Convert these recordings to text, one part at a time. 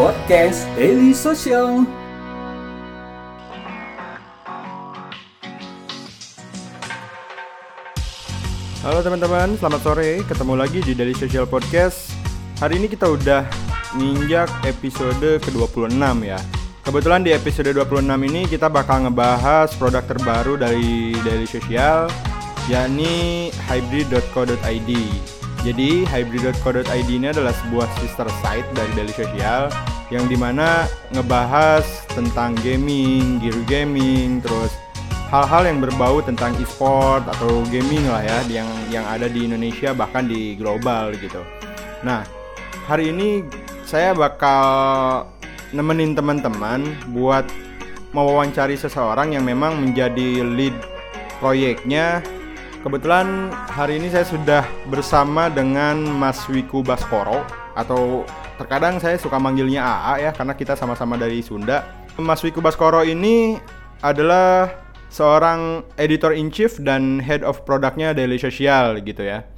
Podcast Daily Social. Halo teman-teman, selamat sore. Ketemu lagi di Daily Social Podcast. Hari ini kita udah nginjak episode ke-26 ya. Kebetulan di episode 26 ini kita bakal ngebahas produk terbaru dari Daily Social yakni hybrid.co.id. Jadi hybrid.co.id ini adalah sebuah sister site dari Daily Social yang di mana ngebahas tentang gaming, gear gaming, terus hal-hal yang berbau tentang e-sport atau gaming lah ya yang yang ada di Indonesia bahkan di global gitu. Nah, hari ini saya bakal nemenin teman-teman buat mewawancari seseorang yang memang menjadi lead proyeknya. Kebetulan hari ini saya sudah bersama dengan Mas Wiku Baskoro atau terkadang saya suka manggilnya AA ya karena kita sama-sama dari Sunda. Mas Wiku Baskoro ini adalah seorang editor in chief dan head of produknya Daily Social gitu ya.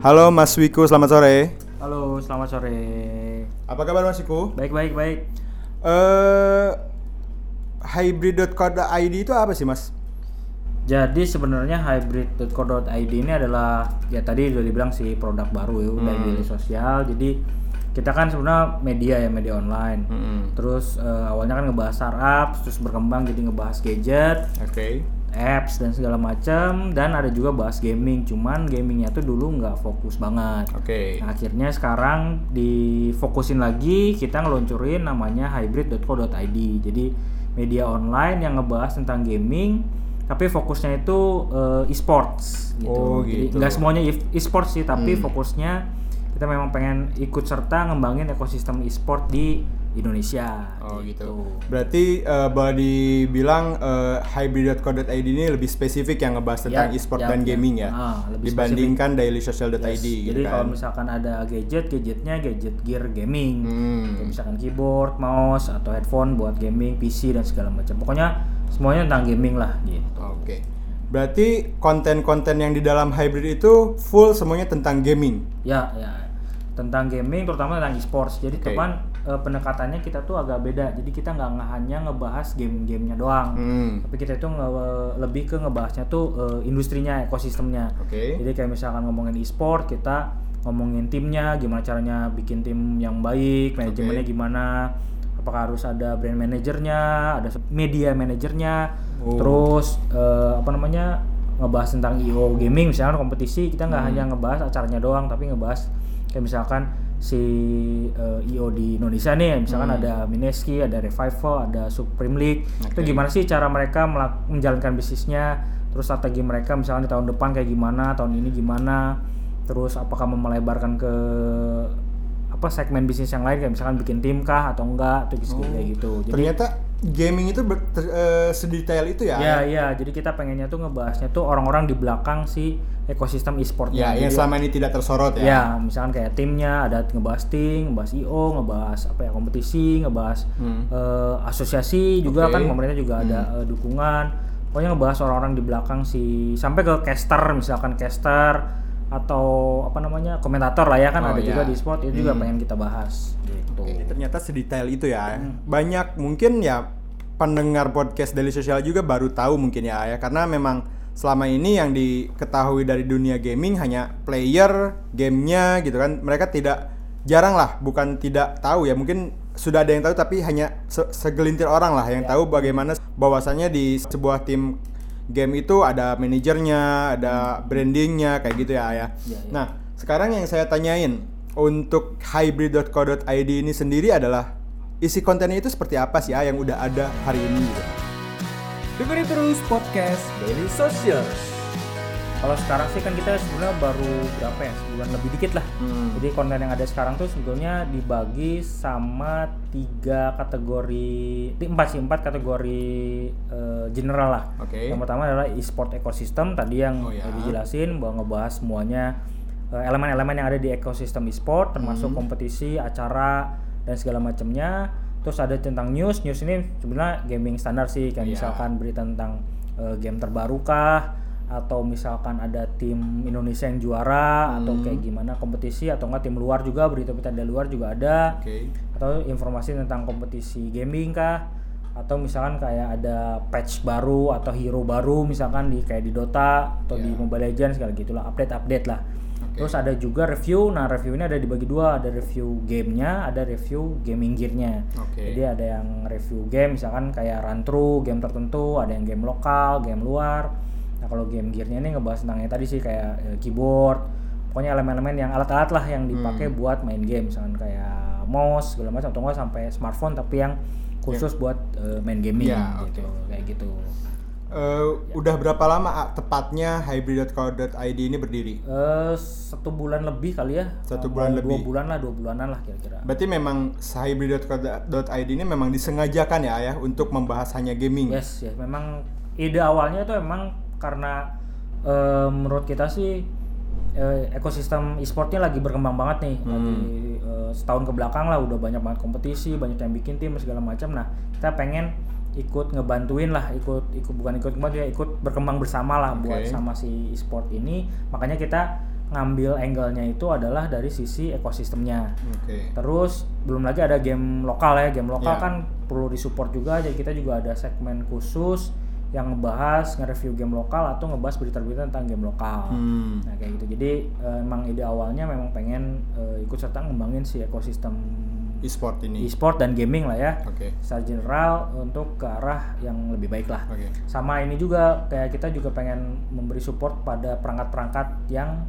Halo Mas Wiku, selamat sore. Halo, selamat sore. Apa kabar Mas Wiku? Baik, baik, baik. Eh hybrid.co.id itu apa sih Mas? Jadi sebenarnya hybrid.co.id ini adalah ya tadi udah dibilang sih produk baru ya dari media sosial. Jadi kita kan sebenarnya media ya media online. Hmm. Terus eh, awalnya kan ngebahas startup, terus berkembang jadi ngebahas gadget, Oke. apps dan segala macam dan ada juga bahas gaming. Cuman gamingnya tuh dulu nggak fokus banget. Oke. Nah, akhirnya sekarang difokusin lagi kita ngeluncurin namanya hybrid.co.id. Jadi media online yang ngebahas tentang gaming tapi fokusnya itu eh, e-sports gitu. Oh, Jadi gitu. nggak semuanya e- e-sports sih, tapi fokusnya kita memang pengen ikut serta ngembangin ekosistem e-sport di Indonesia. Oh gitu. Berarti eh, boleh dibilang eh, hybrid.co.id ini lebih spesifik yang ngebahas tentang Ya, e-sport ya, dan ya. gaming ya. Ah, lebih dibandingkan dailysocial.id Yes. gitu Jadi kan. kalau misalkan ada gadget, gadgetnya gadget gear gaming. Hmm. Kayak misalkan keyboard, mouse atau headphone buat gaming, PC dan segala macam. Pokoknya semuanya tentang gaming lah gitu. Oke. Berarti konten-konten yang di dalam hybrid itu full semuanya tentang gaming. Ya, ya. Tentang gaming terutama tentang e-sports. Jadi Oke. teman eh, pendekatannya kita tuh agak beda. Jadi kita nggak hanya ngebahas game-gamenya doang. Hmm. Tapi kita itu nge- lebih ke ngebahasnya tuh eh, industrinya, ekosistemnya. Oke. Jadi kayak misalkan ngomongin e-sport, kita ngomongin timnya, gimana caranya bikin tim yang baik, manajemennya Oke. gimana, apakah harus ada brand manajernya, ada media manajernya, Oh. terus eh, apa namanya ngebahas tentang IO gaming, misalkan kompetisi, kita nggak Hmm. hanya ngebahas acaranya doang, tapi ngebahas kayak misalkan si eh, IO di Indonesia nih, misalkan Hmm. ada Mineski, ada Revival, ada Supreme League, Oke. itu gimana sih cara mereka menjalankan bisnisnya, terus strategi mereka misalkan di tahun depan kayak gimana, tahun ini gimana, terus apakah melebarkan ke apa segmen bisnis yang lain kayak misalkan bikin tim kah atau enggak, tuh kayak gitu. Jadi Ternyata gaming itu ber- ter- eh, sedetail itu ya. ya iya, jadi kita pengennya tuh ngebahasnya tuh orang-orang di belakang si ekosistem e-sportnya. Ya, yang selama ini tidak tersorot ya. Ya, misalkan kayak timnya ada ngebahas tim, ngebahas IO, ngebahas apa ya kompetisi, ngebahas Hmm. eh, asosiasi juga Oke. kan pemerintah juga ada eh, dukungan. Pokoknya ngebahas orang-orang di belakang si sampai ke caster misalkan caster atau apa namanya komentator lah ya kan Oh, ada juga iya. di sport itu juga Hmm. pengen kita bahas gitu. Oke, ternyata sedetail itu ya. Hmm. Banyak mungkin ya pendengar podcast Daily Social juga baru tahu mungkin ya ya karena memang selama ini yang diketahui dari dunia gaming hanya player, gamenya gitu kan. Mereka tidak jarang lah, bukan tidak tahu ya. Mungkin sudah ada yang tahu tapi hanya se- segelintir orang lah yang Ya. tahu bagaimana bahwasannya di sebuah tim game itu ada manajernya, ada brandingnya kayak gitu ya ya. Ya, ya. Nah, sekarang yang saya tanyain untuk hybrid.co.id ini sendiri adalah isi kontennya itu seperti apa sih ya yang udah ada hari ini gitu. Dengerin terus podcast Daily Social. Kalau sekarang sih kan kita sebenarnya baru berapa ya sebulan lebih dikit lah. Hmm. Jadi konten yang ada sekarang tuh sebetulnya dibagi sama tiga kategori, empat sih empat kategori eh, general lah. Oke. Yang pertama adalah e-sport ecosystem tadi yang Oh, ya. dijelasin bahwa ngebahas semuanya eh, elemen-elemen yang ada di ekosistem e-sport termasuk Hmm. kompetisi, acara dan segala macamnya. Terus ada tentang news. News ini sebenarnya gaming standar sih kayak Iya. misalkan berita tentang eh, game terbaru kah atau misalkan ada tim Indonesia yang juara atau Hmm. kayak gimana kompetisi atau enggak tim luar juga berita-berita dari luar juga ada Oke. atau informasi tentang kompetisi gaming kah atau misalkan kayak ada patch baru atau hero baru misalkan di kayak di Dota atau di Ya. Mobile Legends segala gitulah update-update lah. Oke. Terus ada juga review. Nah, review ini ada dibagi dua, ada review gamenya, ada review gaming gearnya. Oke. Jadi ada yang review game misalkan kayak run through game tertentu, ada yang game lokal, game luar. Nah, kalau game gearnya ini ngebahas tentang yang tadi sih kayak eh, keyboard, pokoknya elemen-elemen yang alat-alat lah yang dipakai Hmm. buat main game. Misalkan kayak mouse segala macam. Atau enggak sampai smartphone tapi yang khusus buat eh, main gaming Ya, gitu. kayak gitu. Eh, udah berapa lama tepatnya hybrid.co.id ini berdiri? Eh, satu bulan lebih kali ya. Satu bulan dua lebih. bulan lah dua bulanan lah kira-kira. Berarti memang hybrid.co.id ini memang disengajakan ya ya untuk membahas hanya gaming. yes yes. Memang ide awalnya itu emang karena eh, menurut kita sih eh, ekosistem e-sportnya lagi berkembang banget nih Hmm. lagi eh, setahun ke belakang lah udah banyak banget kompetisi banyak yang bikin tim segala macam nah kita pengen ikut ngebantuin lah ikut ikut bukan ikut ngebantu ya ikut berkembang bersama lah buat Oke. sama si e-sport ini makanya kita ngambil angle-nya itu adalah dari sisi ekosistemnya Oke. Terus belum lagi ada game lokal ya, game lokal Ya. kan perlu disupport juga. Jadi kita juga ada segmen khusus yang ngebahas nge-review game lokal atau ngebahas berita-berita tentang game lokal. Hmm. Nah kayak gitu. Jadi eh, emang ide awalnya memang pengen eh, ikut serta ngembangin si ekosistem E-sport ini. e-sport dan gaming lah ya. Oke. Secara general untuk ke arah yang lebih baik lah. Oke. Sama ini juga kayak kita juga pengen memberi support pada perangkat-perangkat yang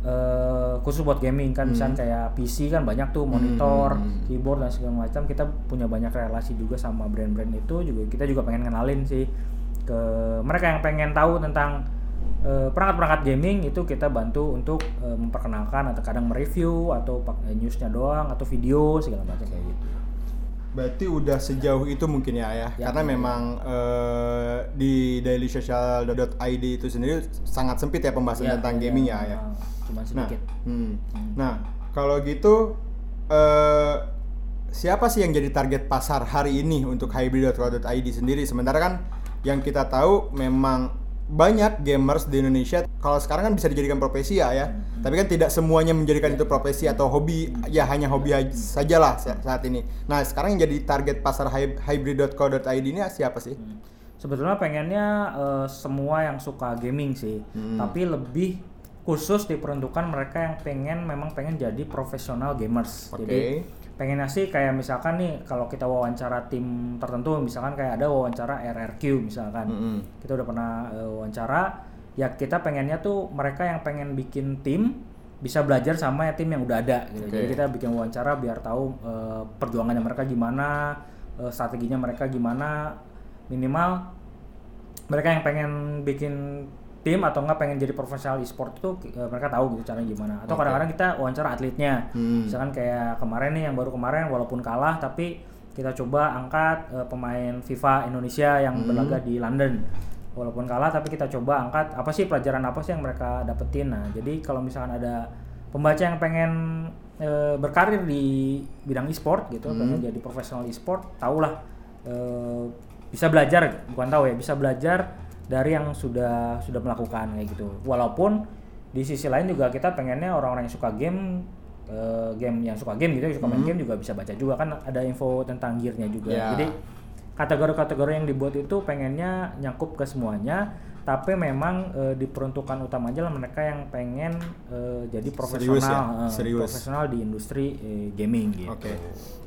eh, khusus buat gaming kan misalnya kayak PC kan banyak tuh monitor, Hmm. keyboard dan segala macam. Kita punya banyak relasi juga sama brand-brand itu juga kita juga pengen kenalin sih ke mereka yang pengen tahu tentang eh, perangkat-perangkat gaming itu kita bantu untuk eh, memperkenalkan atau kadang mereview atau pakai newsnya doang atau video segala macam kayak gitu. Berarti udah sejauh itu mungkin ya ya, Ya. karena memang eh, di dailysocial.id itu sendiri sangat sempit ya pembahasan Ya, tentang ya, gaming ya ya. memang Cuma Nah, sedikit. hmm. nah kalau gitu eh, siapa sih yang jadi target pasar hari ini untuk hybrid.co.id sendiri? Sementara kan yang kita tahu memang banyak gamers di Indonesia kalau sekarang kan bisa dijadikan profesi ya ya. Tapi kan tidak semuanya menjadikan itu profesi atau hobi. Ya hanya hobi aj- sajalah sa- saat ini. Nah sekarang yang jadi target pasar hy- hybrid.co.id ini siapa sih? Sebetulnya pengennya eh, semua yang suka gaming sih, Hmm. tapi lebih khusus diperuntukkan mereka yang pengen memang pengen jadi profesional gamers. Oke. Jadi pengennya sih kayak misalkan nih kalau kita wawancara tim tertentu, misalkan kayak ada wawancara RRQ misalkan, Mm-mm. kita udah pernah eh, wawancara, ya kita pengennya tuh mereka yang pengen bikin tim bisa belajar sama ya tim yang udah ada gitu. Oke. Jadi kita bikin wawancara biar tahu eh, perjuangannya mereka gimana, eh, strateginya mereka gimana, minimal mereka yang pengen bikin tim atau enggak pengen jadi profesional e-sport itu eh, mereka tahu gitu caranya gimana. Atau kadang-kadang kita wawancara atletnya. Hmm. Misalkan kayak kemarin nih yang baru kemarin walaupun kalah tapi kita coba angkat eh, pemain FIFA Indonesia yang Hmm. berlaga di London. Walaupun kalah tapi kita coba angkat apa sih pelajaran apa sih yang mereka dapetin. Nah, jadi kalau misalkan ada pembaca yang pengen eh, berkarir di bidang e-sport gitu, Hmm. pengen jadi profesional e-sport, tahulah eh, bisa belajar, bukan tahu ya, bisa belajar dari yang sudah sudah melakukan kayak gitu. Walaupun di sisi lain juga kita pengennya orang-orang yang suka game eh, game yang suka game gitu, yang suka main game juga bisa baca juga kan ada info tentang gearnya juga. Ya. Jadi kategori-kategori yang dibuat itu pengennya nyakup ke semuanya, tapi memang eh, diperuntukkan utama aja lah mereka yang pengen eh, jadi profesional, Serius ya? Serius. profesional di industri eh, gaming gitu. Oke.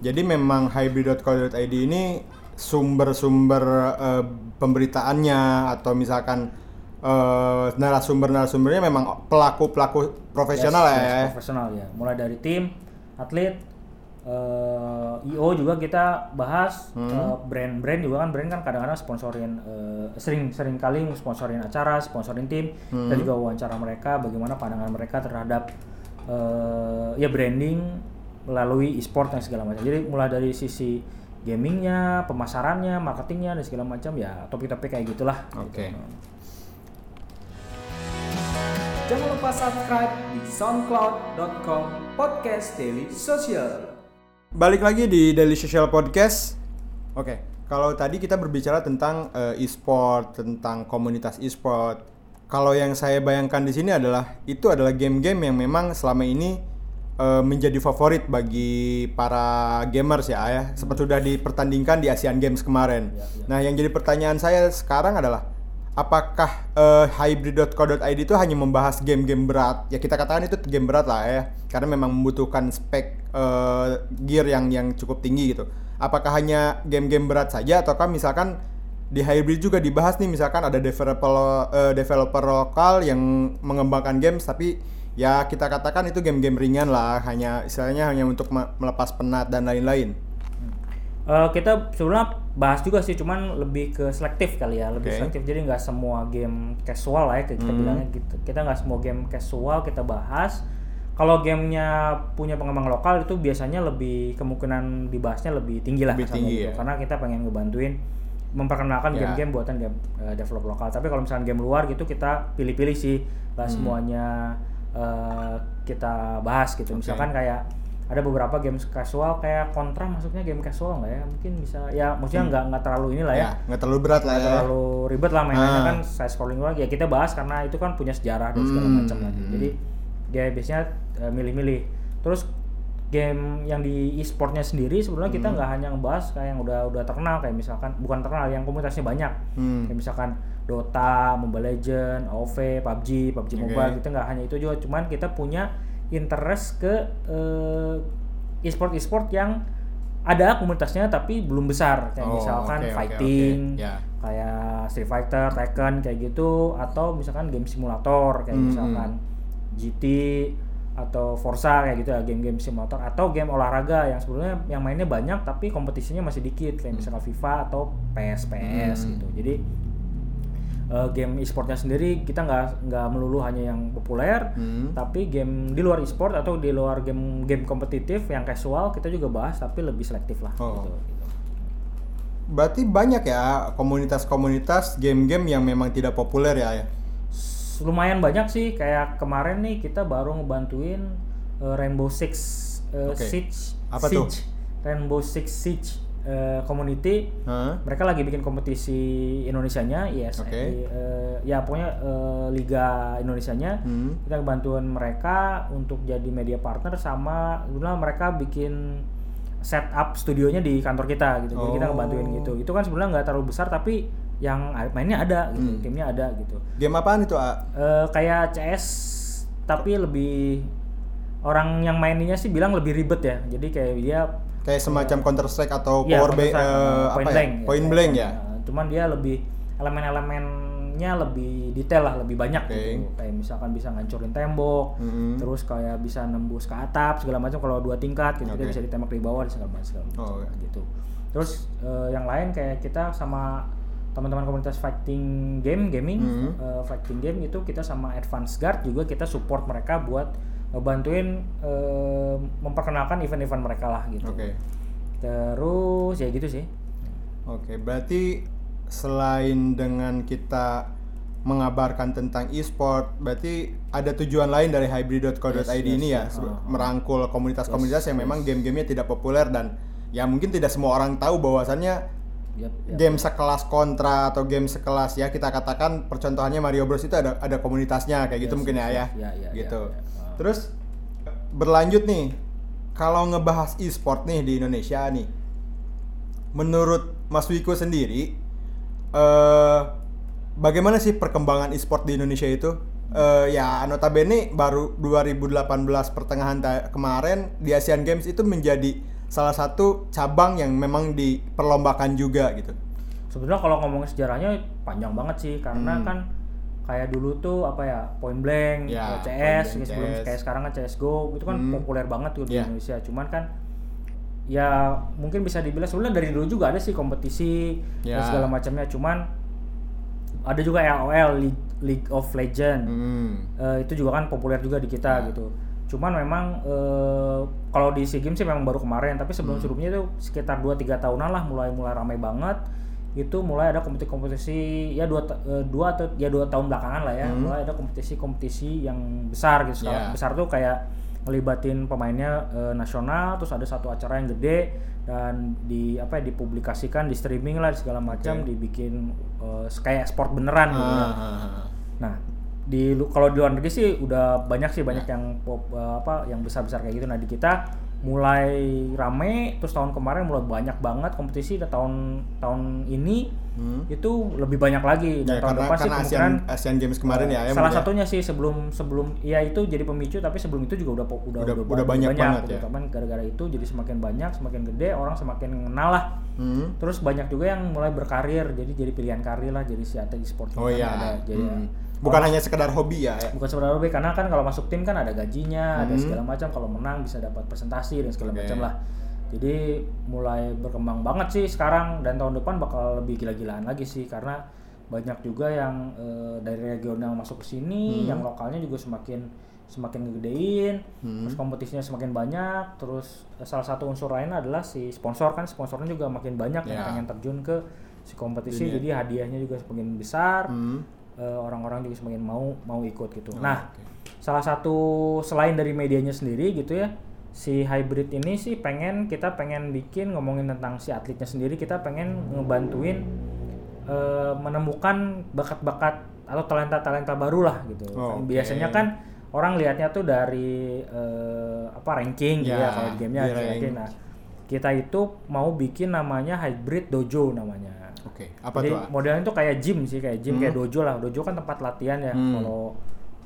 Jadi memang hybrid.co.id ini sumber-sumber eh, pemberitaannya atau misalkan eh, narasumber-narasumbernya memang pelaku-pelaku profesional Yes, ya. yes, profesional ya. Mulai dari tim, atlet, eh, IO juga kita bahas Hmm. eh, brand-brand juga kan brand kan kadang-kadang sponsorin eh, sering sering kali sponsorin acara, sponsorin tim. Kita Hmm. juga wawancara mereka bagaimana pandangan mereka terhadap eh, ya branding melalui e-sport dan segala macam. Jadi mulai dari sisi gamingnya, pemasarannya, marketingnya dan segala macam ya topik-topik kayak gitulah. Oke. Gitu. Jangan lupa subscribe di soundcloud.com podcast daily social. Balik lagi di Daily Social Podcast. Oke, kalau tadi kita berbicara tentang eh, e-sport, tentang komunitas e-sport. kalau yang saya bayangkan di sini adalah itu adalah game-game yang memang selama ini eh, menjadi favorit bagi para gamers ya ya. Seperti sudah dipertandingkan di Asian Games kemarin. Nah yang jadi pertanyaan saya sekarang adalah apakah eh, hybrid.co.id itu hanya membahas game-game berat? Ya kita katakan itu game berat lah ya. Karena memang membutuhkan spek eh, gear yang yang cukup tinggi gitu. Apakah hanya game-game berat saja? Ataukah misalkan di hybrid juga dibahas nih misalkan ada developer eh, developer lokal yang mengembangkan games tapi ya kita katakan itu game-game ringan lah hanya istilahnya hanya untuk me- melepas penat dan lain-lain Eh, kita sebenarnya bahas juga sih, cuman lebih ke selektif kali ya, lebih Oke. selektif. Jadi nggak semua game casual lah ya kita Hmm. bilangnya gitu. Kita nggak semua game casual kita bahas. Kalau gamenya punya pengembang lokal itu biasanya lebih kemungkinan dibahasnya lebih tinggi lah Lebih tinggi gitu. ya. Karena kita pengen ngebantuin memperkenalkan Ya. game-game buatan game eh, develop lokal. Tapi kalau misalnya game luar gitu kita pilih-pilih sih, nggak Hmm. semuanya eh, kita bahas gitu. Misalkan kayak ada beberapa game casual kayak kontra masuknya game casual nggak ya? Mungkin bisa ya maksudnya nggak nggak terlalu inilah ya. Ya nggak terlalu berat lah nggak ya. terlalu ribet lah mainannya Ah. kan side scrolling doang ya kita bahas karena itu kan punya sejarah dan segala Hmm, macam lagi jadi dia biasanya eh, milih-milih. Terus game yang di e-sportnya sendiri sebenarnya kita Hmm. nggak hanya ngebahas kayak yang udah udah terkenal kayak misalkan bukan terkenal yang komunitasnya banyak. Hmm. kayak misalkan Dota, Mobile Legend, AoV, PUBG, PUBG Oke. Mobile kita nggak hanya itu juga cuman kita punya interest ke eh, e-sport e-sport yang ada komunitasnya tapi belum besar kayak Oh, misalkan oke, fighting oke. Ya. kayak Street Fighter, Tekken kayak gitu atau misalkan game simulator kayak Hmm, misalkan GT atau Forza kayak gitu ya game-game simulator atau game olahraga yang sebenarnya yang mainnya banyak tapi kompetisinya masih dikit kayak misalkan FIFA atau PS PS Hmm. gitu jadi eh, game e-sportnya sendiri kita nggak nggak melulu hanya yang populer Hmm. tapi game di luar e-sport atau di luar game game kompetitif yang casual kita juga bahas tapi lebih selektif lah Oh. gitu, gitu. Berarti banyak ya komunitas-komunitas game-game yang memang tidak populer ya. ya? Lumayan banyak sih kayak kemarin nih kita baru ngebantuin uh, Rainbow Six uh, Oke. Siege Apa tuh? Siege. Rainbow Six Siege uh, community Hah? mereka lagi bikin kompetisi Indonesianya yes Oke. uh, ya pokoknya uh, liga Indonesianya Hmm. kita bantuin mereka untuk jadi media partner sama sebenarnya mereka bikin setup studionya di kantor kita gitu jadi kita Oh. ngebantuin gitu itu kan sebenarnya nggak terlalu besar tapi yang mainnya ada gitu Hmm. timnya ada gitu Game apaan itu, A? Eh, kayak CS tapi lebih orang yang mainnya sih bilang lebih ribet ya jadi kayak dia Kayak semacam Counter Strike atau Iya, Power Ba- Counter-Strike, eh, eh, apa point ya? blank Point kayak blank point, ya. eh, cuman dia lebih elemen-elemennya lebih detail lah lebih banyak Oke. gitu kayak misalkan bisa ngancurin tembok Mhm. terus kayak bisa nembus ke atap segala macam kalau dua tingkat gitu kita Oke. bisa ditembak di bawah segala macam segala macam Oh, oke. gitu terus eh, yang lain kayak kita sama teman-teman komunitas fighting game gaming Mhm. eh, fighting game itu kita sama Advance Guard juga kita support mereka buat ngebantuin eh, memperkenalkan event-event mereka lah gitu Oke. terus ya gitu sih Oke, berarti selain dengan kita mengabarkan tentang e-sport, berarti ada tujuan lain dari hybrid.co.id Yes, yes, ini ya, yes. Ah, ah. merangkul komunitas-komunitas Yes, yang memang game-gamenya tidak populer dan ya mungkin tidak semua orang tahu bahwasannya Yap, yap. game sekelas kontra atau game sekelas ya kita katakan percontohannya Mario Bros itu ada ada komunitasnya kayak gitu Yes, mungkin yes, ya ya, yes. Ya, ya, gitu. ya, ya. Terus berlanjut nih, kalau ngebahas e-sport nih di Indonesia nih, menurut Mas Wiko sendiri, eh bagaimana sih perkembangan e-sport di Indonesia itu? Eh ya notabene baru 2018 pertengahan kemarin di Asian Games itu menjadi salah satu cabang yang memang diperlombakan juga gitu. sebenarnya kalau ngomongin sejarahnya panjang banget sih karena Hmm. kan kayak dulu tuh apa ya Point Blank, Ya, CS, Point Blank, ya sebelum CS. kayak sekarang kan CS:GO itu kan Hmm. populer banget tuh di Ya. Indonesia. Cuman kan ya mungkin bisa dibilang sebenarnya dari dulu juga ada sih kompetisi Ya. dan segala macamnya. Cuman ada juga LOL League, League of Legend. Hmm. Eh, itu juga kan populer juga di kita Ya. gitu. Cuman memang eh, kalau di SEA Games sih memang baru kemarin, tapi sebelum Hmm. sebelumnya itu sekitar 2-3 tahunan lah mulai mulai ramai banget. Itu mulai ada kompetisi-kompetisi ya dua eh, dua atau ya dua tahun belakangan lah ya, Hmm. mulai ada kompetisi-kompetisi yang besar gitu. Skala Ya. Besar tuh kayak ngelibatin pemainnya eh, nasional, terus ada satu acara yang gede dan di apa ya dipublikasikan, di streaming lah segala macam, Oke. dibikin eh, kayak sport beneran gitu. Ah, ah. Nah, di kalau di luar negeri sih udah banyak sih banyak yang pop, apa yang besar-besar kayak gitu. Nah di kita mulai rame, terus tahun kemarin mulai banyak banget kompetisi. Dan tahun tahun ini Hmm. itu lebih banyak lagi. Dan Ya, tahun karena depan sih karena Asian, kemungkinan Asian Games kemarin ya, ya salah ya? satunya sih sebelum sebelum ya itu jadi pemicu tapi sebelum itu juga udah po- udah Udah- udah banyak banget gitu. ya. Cuman gara-gara itu jadi semakin banyak, semakin gede, orang semakin mengenal lah. Hmm. Terus banyak juga yang mulai berkarir, jadi jadi pilihan karir lah jadi si atlet e-sport. Oh Kan iya. ada jadi Hmm. Bukan hanya sekedar hobi ya. ya? bukan sebenarnya lebih karena kan kalau masuk tim kan ada gajinya, ada Hmm. segala macam. Kalau menang bisa dapat presentasi dan segala Oke. macam lah. Jadi mulai berkembang banget sih sekarang dan tahun depan bakal lebih gila-gilaan lagi sih karena banyak juga yang eh, dari regional masuk ke sini, Hmm. yang lokalnya juga semakin semakin ngegedein, Hmm. terus kompetisinya semakin banyak, terus eh, salah satu unsur lain adalah si sponsor kan sponsornya juga makin banyak yang Ya. pengen terjun ke si kompetisi, Dunia. jadi hadiahnya juga semakin besar Hmm. Eh, orang-orang juga semakin mau mau ikut gitu. Oh, nah, oke. salah satu selain dari medianya sendiri gitu ya, si hybrid ini sih pengen kita pengen bikin ngomongin tentang si atletnya sendiri, kita pengen ngebantuin eh, menemukan bakat-bakat atau talenta-talenta baru lah gitu. Oh, oke. Biasanya kan orang lihatnya tuh dari eh, apa ranking gitu Ya, ya kalau di gamenya ranking. Nah, kita itu mau bikin namanya hybrid dojo namanya. Oke, apa Jadi tuh? Modelnya tuh kayak gym sih, kayak gym Hmm. kayak dojo lah. Dojo kan tempat latihan ya. Hmm. Kalau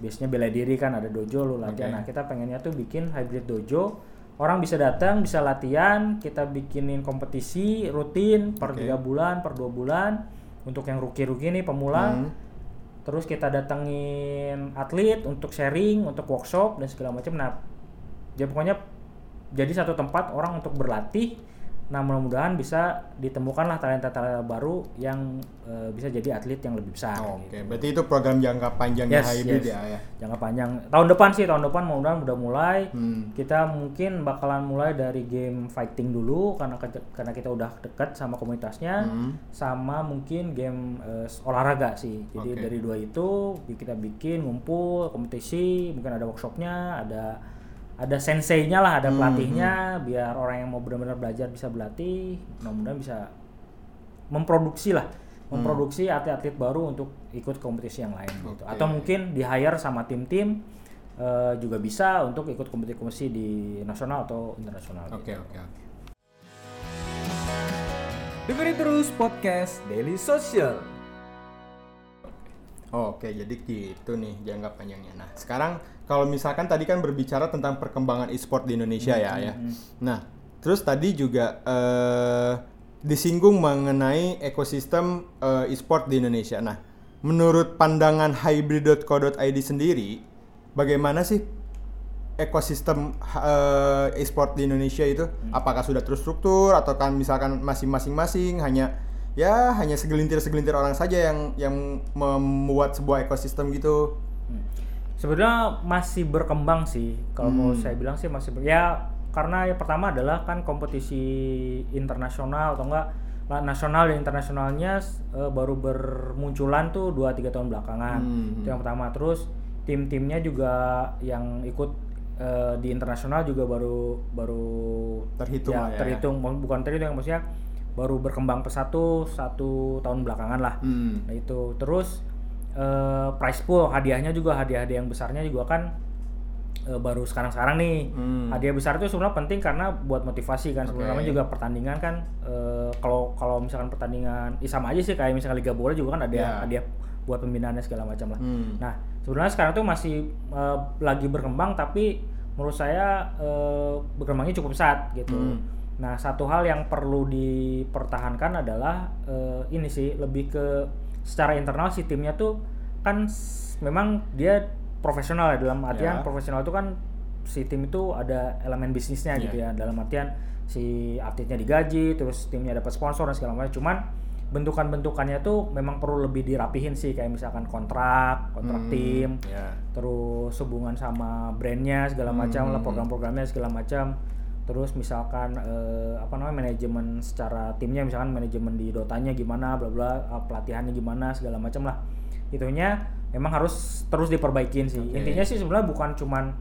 biasanya bela diri kan ada dojo lu latihan. Oke. Nah, kita pengennya tuh bikin hybrid dojo. Orang bisa datang, bisa latihan, kita bikinin kompetisi rutin per tiga bulan, per dua bulan untuk yang rookie-rookie nih pemula. Hmm. Terus kita datengin atlet untuk sharing, untuk workshop dan segala macam. Nah, ya pokoknya jadi satu tempat orang untuk berlatih. Nah, mudah-mudahan bisa ditemukanlah talenta-talenta baru yang eh, bisa jadi atlet yang lebih besar. Oke, gitu. berarti itu program jangka panjangnya Yes, hybrid yes. ya, ya. Jangka panjang. Tahun depan sih, tahun depan mudah-mudahan udah mulai. Hmm. Kita mungkin bakalan mulai dari game fighting dulu karena karena kita udah dekat sama komunitasnya, Hmm. sama mungkin game eh, olahraga sih. Jadi Oke. dari dua itu kita bikin ngumpul kompetisi, mungkin ada workshopnya, ada ada senseinya lah, ada Hmm, pelatihnya, biar orang yang mau benar-benar belajar bisa berlatih, mudah-mudahan bisa memproduksi lah, Hmm. memproduksi atlet-atlet baru untuk ikut kompetisi yang lain gitu. Oke. Atau mungkin di hire sama tim-tim eh, juga bisa untuk ikut kompetisi-kompetisi di nasional atau internasional. Oke, gitu. oke, oke. Dengerin terus podcast Daily Social. Oh, Oke, jadi gitu nih jangka panjangnya. Nah, sekarang kalau misalkan tadi kan berbicara tentang perkembangan e-sport di Indonesia ya, ya. Nah, terus tadi juga eh, disinggung mengenai ekosistem eh, e-sport di Indonesia. Nah, menurut pandangan hybrid.co.id sendiri, bagaimana sih ekosistem eh, e-sport di Indonesia itu? Apakah sudah terstruktur atau kan misalkan masih masing-masing hanya ya hanya segelintir-segelintir orang saja yang yang membuat sebuah ekosistem gitu? Hmm. Sebenarnya masih berkembang sih. Kalau mau Hmm. saya bilang sih masih ber- ya karena yang pertama adalah kan kompetisi internasional atau enggak nasional dan internasionalnya eh, baru bermunculan tuh 2 3 tahun belakangan. Hmm. Itu yang pertama. Terus tim-timnya juga yang ikut eh, di internasional juga baru baru Terhitung ya, ya. terhitung bukan terhitung maksudnya baru berkembang pesatu satu tahun belakangan lah. Hmm. Nah itu terus eh, prize pool hadiahnya juga hadiah-hadiah yang besarnya juga kan eh, baru sekarang-sekarang nih. Hmm. Hadiah besar itu sebenarnya penting karena buat motivasi kan. Sebenarnya juga pertandingan kan eh, kalau kalau misalkan pertandingan ya sama aja sih kayak misalkan liga bola juga kan ada Ya. hadiah buat pembinaannya segala macam lah. Hmm. Nah, sebenarnya sekarang tuh masih eh, lagi berkembang tapi menurut saya eh, berkembangnya cukup pesat gitu. Hmm. Nah, satu hal yang perlu dipertahankan adalah eh, ini sih lebih ke secara internal si timnya tuh kan memang dia profesional ya dalam artian Ya. profesional itu kan si tim itu ada elemen bisnisnya Ya. gitu ya dalam artian si atletnya digaji terus timnya dapat sponsor dan segala macam cuman bentukan-bentukannya tuh memang perlu lebih dirapihin sih kayak misalkan kontrak kontrak Hmm, tim ya. terus hubungan sama brandnya segala macam lah Hmm. program-programnya segala macam terus misalkan eh, apa namanya manajemen secara timnya misalkan manajemen di dotanya gimana bla bla eh, pelatihannya gimana segala macam lah itunya memang harus terus diperbaikin sih Oke. intinya sih sebenarnya bukan cuman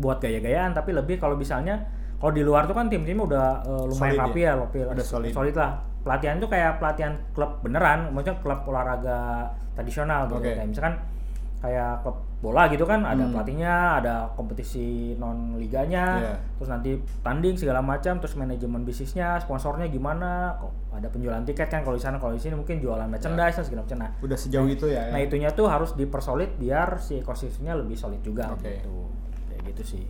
buat gaya-gayaan tapi lebih kalau misalnya kalau di luar tuh kan tim-timnya udah eh, lumayan Solid rapi ya? ya, rapi Udah solid. lah pelatihan itu kayak pelatihan klub beneran maksudnya klub olahraga tradisional gitu Oke. kayak misalkan kayak klub bola gitu kan ada Hmm. pelatihnya ada kompetisi non liganya Iya. terus nanti tanding segala macam terus manajemen bisnisnya sponsornya gimana kok ada penjualan tiket kan kalau di sana kalau di sini mungkin jualan merchandise dan segala macam nah Udah sejauh itu ya. ya? Nah itunya tuh harus dipersolid biar si ekosistemnya lebih solid juga Oke. gitu. Kayak gitu sih.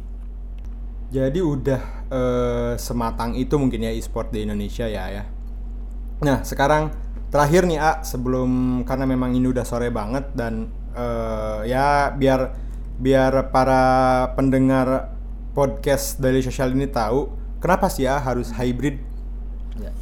Jadi udah eh, sematang itu mungkin ya e-sport di Indonesia ya ya. Nah sekarang terakhir nih A sebelum karena memang ini udah sore banget dan eh, ya biar biar para pendengar podcast dari sosial ini tahu kenapa sih ya harus hybrid. Ya.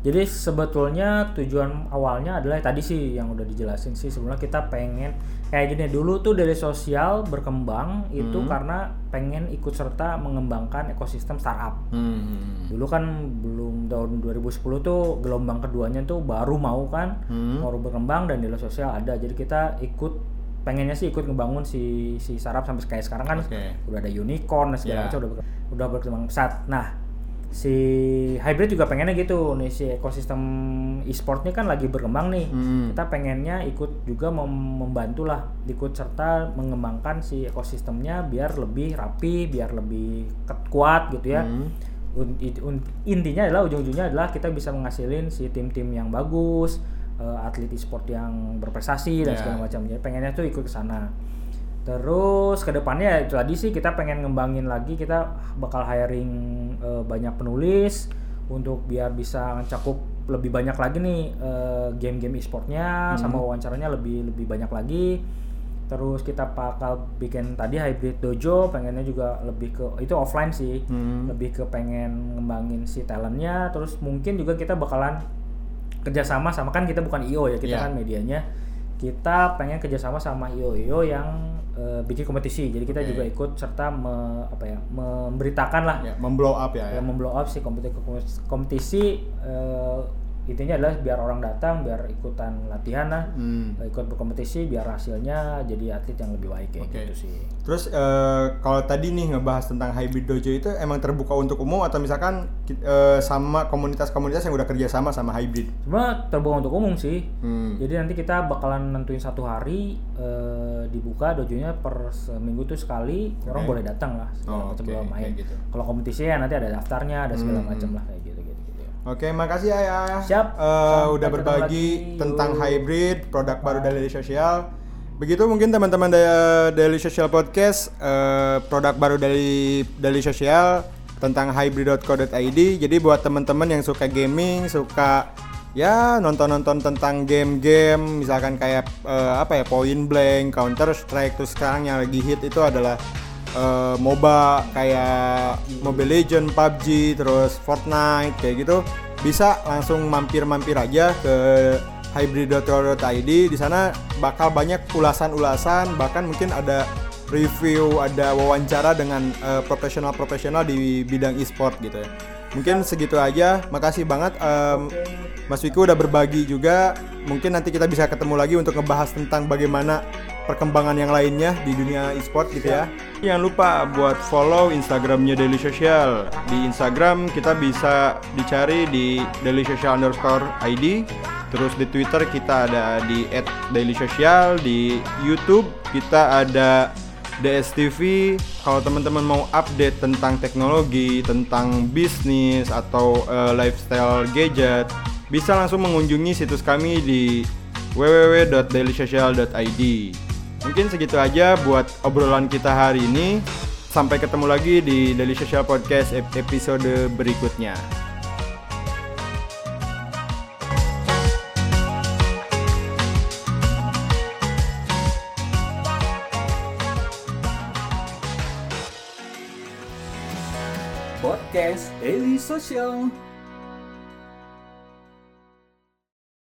Jadi sebetulnya tujuan awalnya adalah tadi sih yang udah dijelasin sih sebelumnya kita pengen kayak gini dulu tuh dari sosial berkembang itu Hmm. karena pengen ikut serta mengembangkan ekosistem startup. Hmm. Dulu kan belum tahun 2010 tuh gelombang keduanya tuh baru mau kan Hmm. baru berkembang dan di sosial ada. Jadi kita ikut pengennya sih ikut ngebangun si si startup sampai kayak sekarang kan Oke. udah ada unicorn dan segala Ya. macam udah ber- udah berkembang pesat. Nah, si hybrid juga pengennya gitu nih si ekosistem e-sport ini kan lagi berkembang nih. Hmm. Kita pengennya ikut juga mem- membantu lah ikut serta mengembangkan si ekosistemnya biar lebih rapi, biar lebih kuat gitu ya. Hmm. Un- un- intinya adalah ujung-ujungnya adalah kita bisa menghasilin si tim-tim yang bagus, eh, atlet e-sport yang berprestasi dan Ya. segala macam. Jadi pengennya tuh ikut ke sana. Terus ke depannya ya itu tadi sih kita pengen ngembangin lagi kita bakal hiring eh, banyak penulis untuk biar bisa cakup lebih banyak lagi nih eh, game-game e-sportnya sama wawancaranya lebih lebih banyak lagi. Terus kita bakal bikin tadi hybrid dojo, pengennya juga lebih ke itu offline sih, Hmm. lebih ke pengen ngembangin si talentnya. Terus mungkin juga kita bakalan kerjasama sama kan kita bukan IO ya, kita Iya. kan medianya. Kita pengen kerjasama sama IO-IO yang eh, bikin kompetisi. Jadi kita Oke. juga ikut serta me- apa ya, memberitakan lah Ya, memblow up ya. ya. yang memblow up si kompetisi kompetisi eh, intinya adalah biar orang datang biar ikutan latihan lah Hmm. ikut berkompetisi biar hasilnya jadi atlet yang lebih baik kayak Oke. gitu sih Terus eh, kalau tadi nih ngebahas tentang hybrid dojo itu emang terbuka untuk umum atau misalkan eh, sama komunitas-komunitas yang udah kerja sama sama hybrid? cuma terbuka untuk umum sih Hmm. jadi nanti kita bakalan nentuin satu hari eh, dibuka dojonya per seminggu tuh sekali orang Oke. boleh datang lah segala Oh, macam belum main gitu. kalau kompetisi ya nanti ada daftarnya ada segala Hmm. macam lah kayak gitu. Oke, makasih ya. Siap. Sampai udah berbagi lagi. tentang hybrid, produk baru dari sosial. Begitu mungkin teman-teman da- Daily Social Podcast eh, produk baru dari Daily Social tentang hybrid.co.id. Jadi buat teman-teman yang suka gaming, suka ya nonton-nonton tentang game-game misalkan kayak eh, apa ya Point Blank, Counter Strike terus sekarang yang lagi hit itu adalah eh, MOBA kayak Mobile Legend, PUBG, terus Fortnite kayak gitu bisa langsung mampir-mampir aja ke hybrid.co.id di sana bakal banyak ulasan-ulasan bahkan mungkin ada review ada wawancara dengan eh, profesional-profesional di bidang e-sport gitu ya. Mungkin segitu aja. Makasih banget em, Mas Wiku udah berbagi juga. Mungkin nanti kita bisa ketemu lagi untuk ngebahas tentang bagaimana perkembangan yang lainnya di dunia e-sport gitu ya. Jangan lupa buat follow Instagramnya Daily Social. Di Instagram kita bisa dicari di Daily Social underscore ID. Terus di Twitter kita ada di @dailysocial, di YouTube kita ada DSTV. Kalau teman-teman mau update tentang teknologi, tentang bisnis atau eh, lifestyle gadget, bisa langsung mengunjungi situs kami di www.dailysocial.id. Mungkin segitu aja buat obrolan kita hari ini. Sampai ketemu lagi di Daily Social Podcast ep- episode berikutnya. Podcast Daily Social.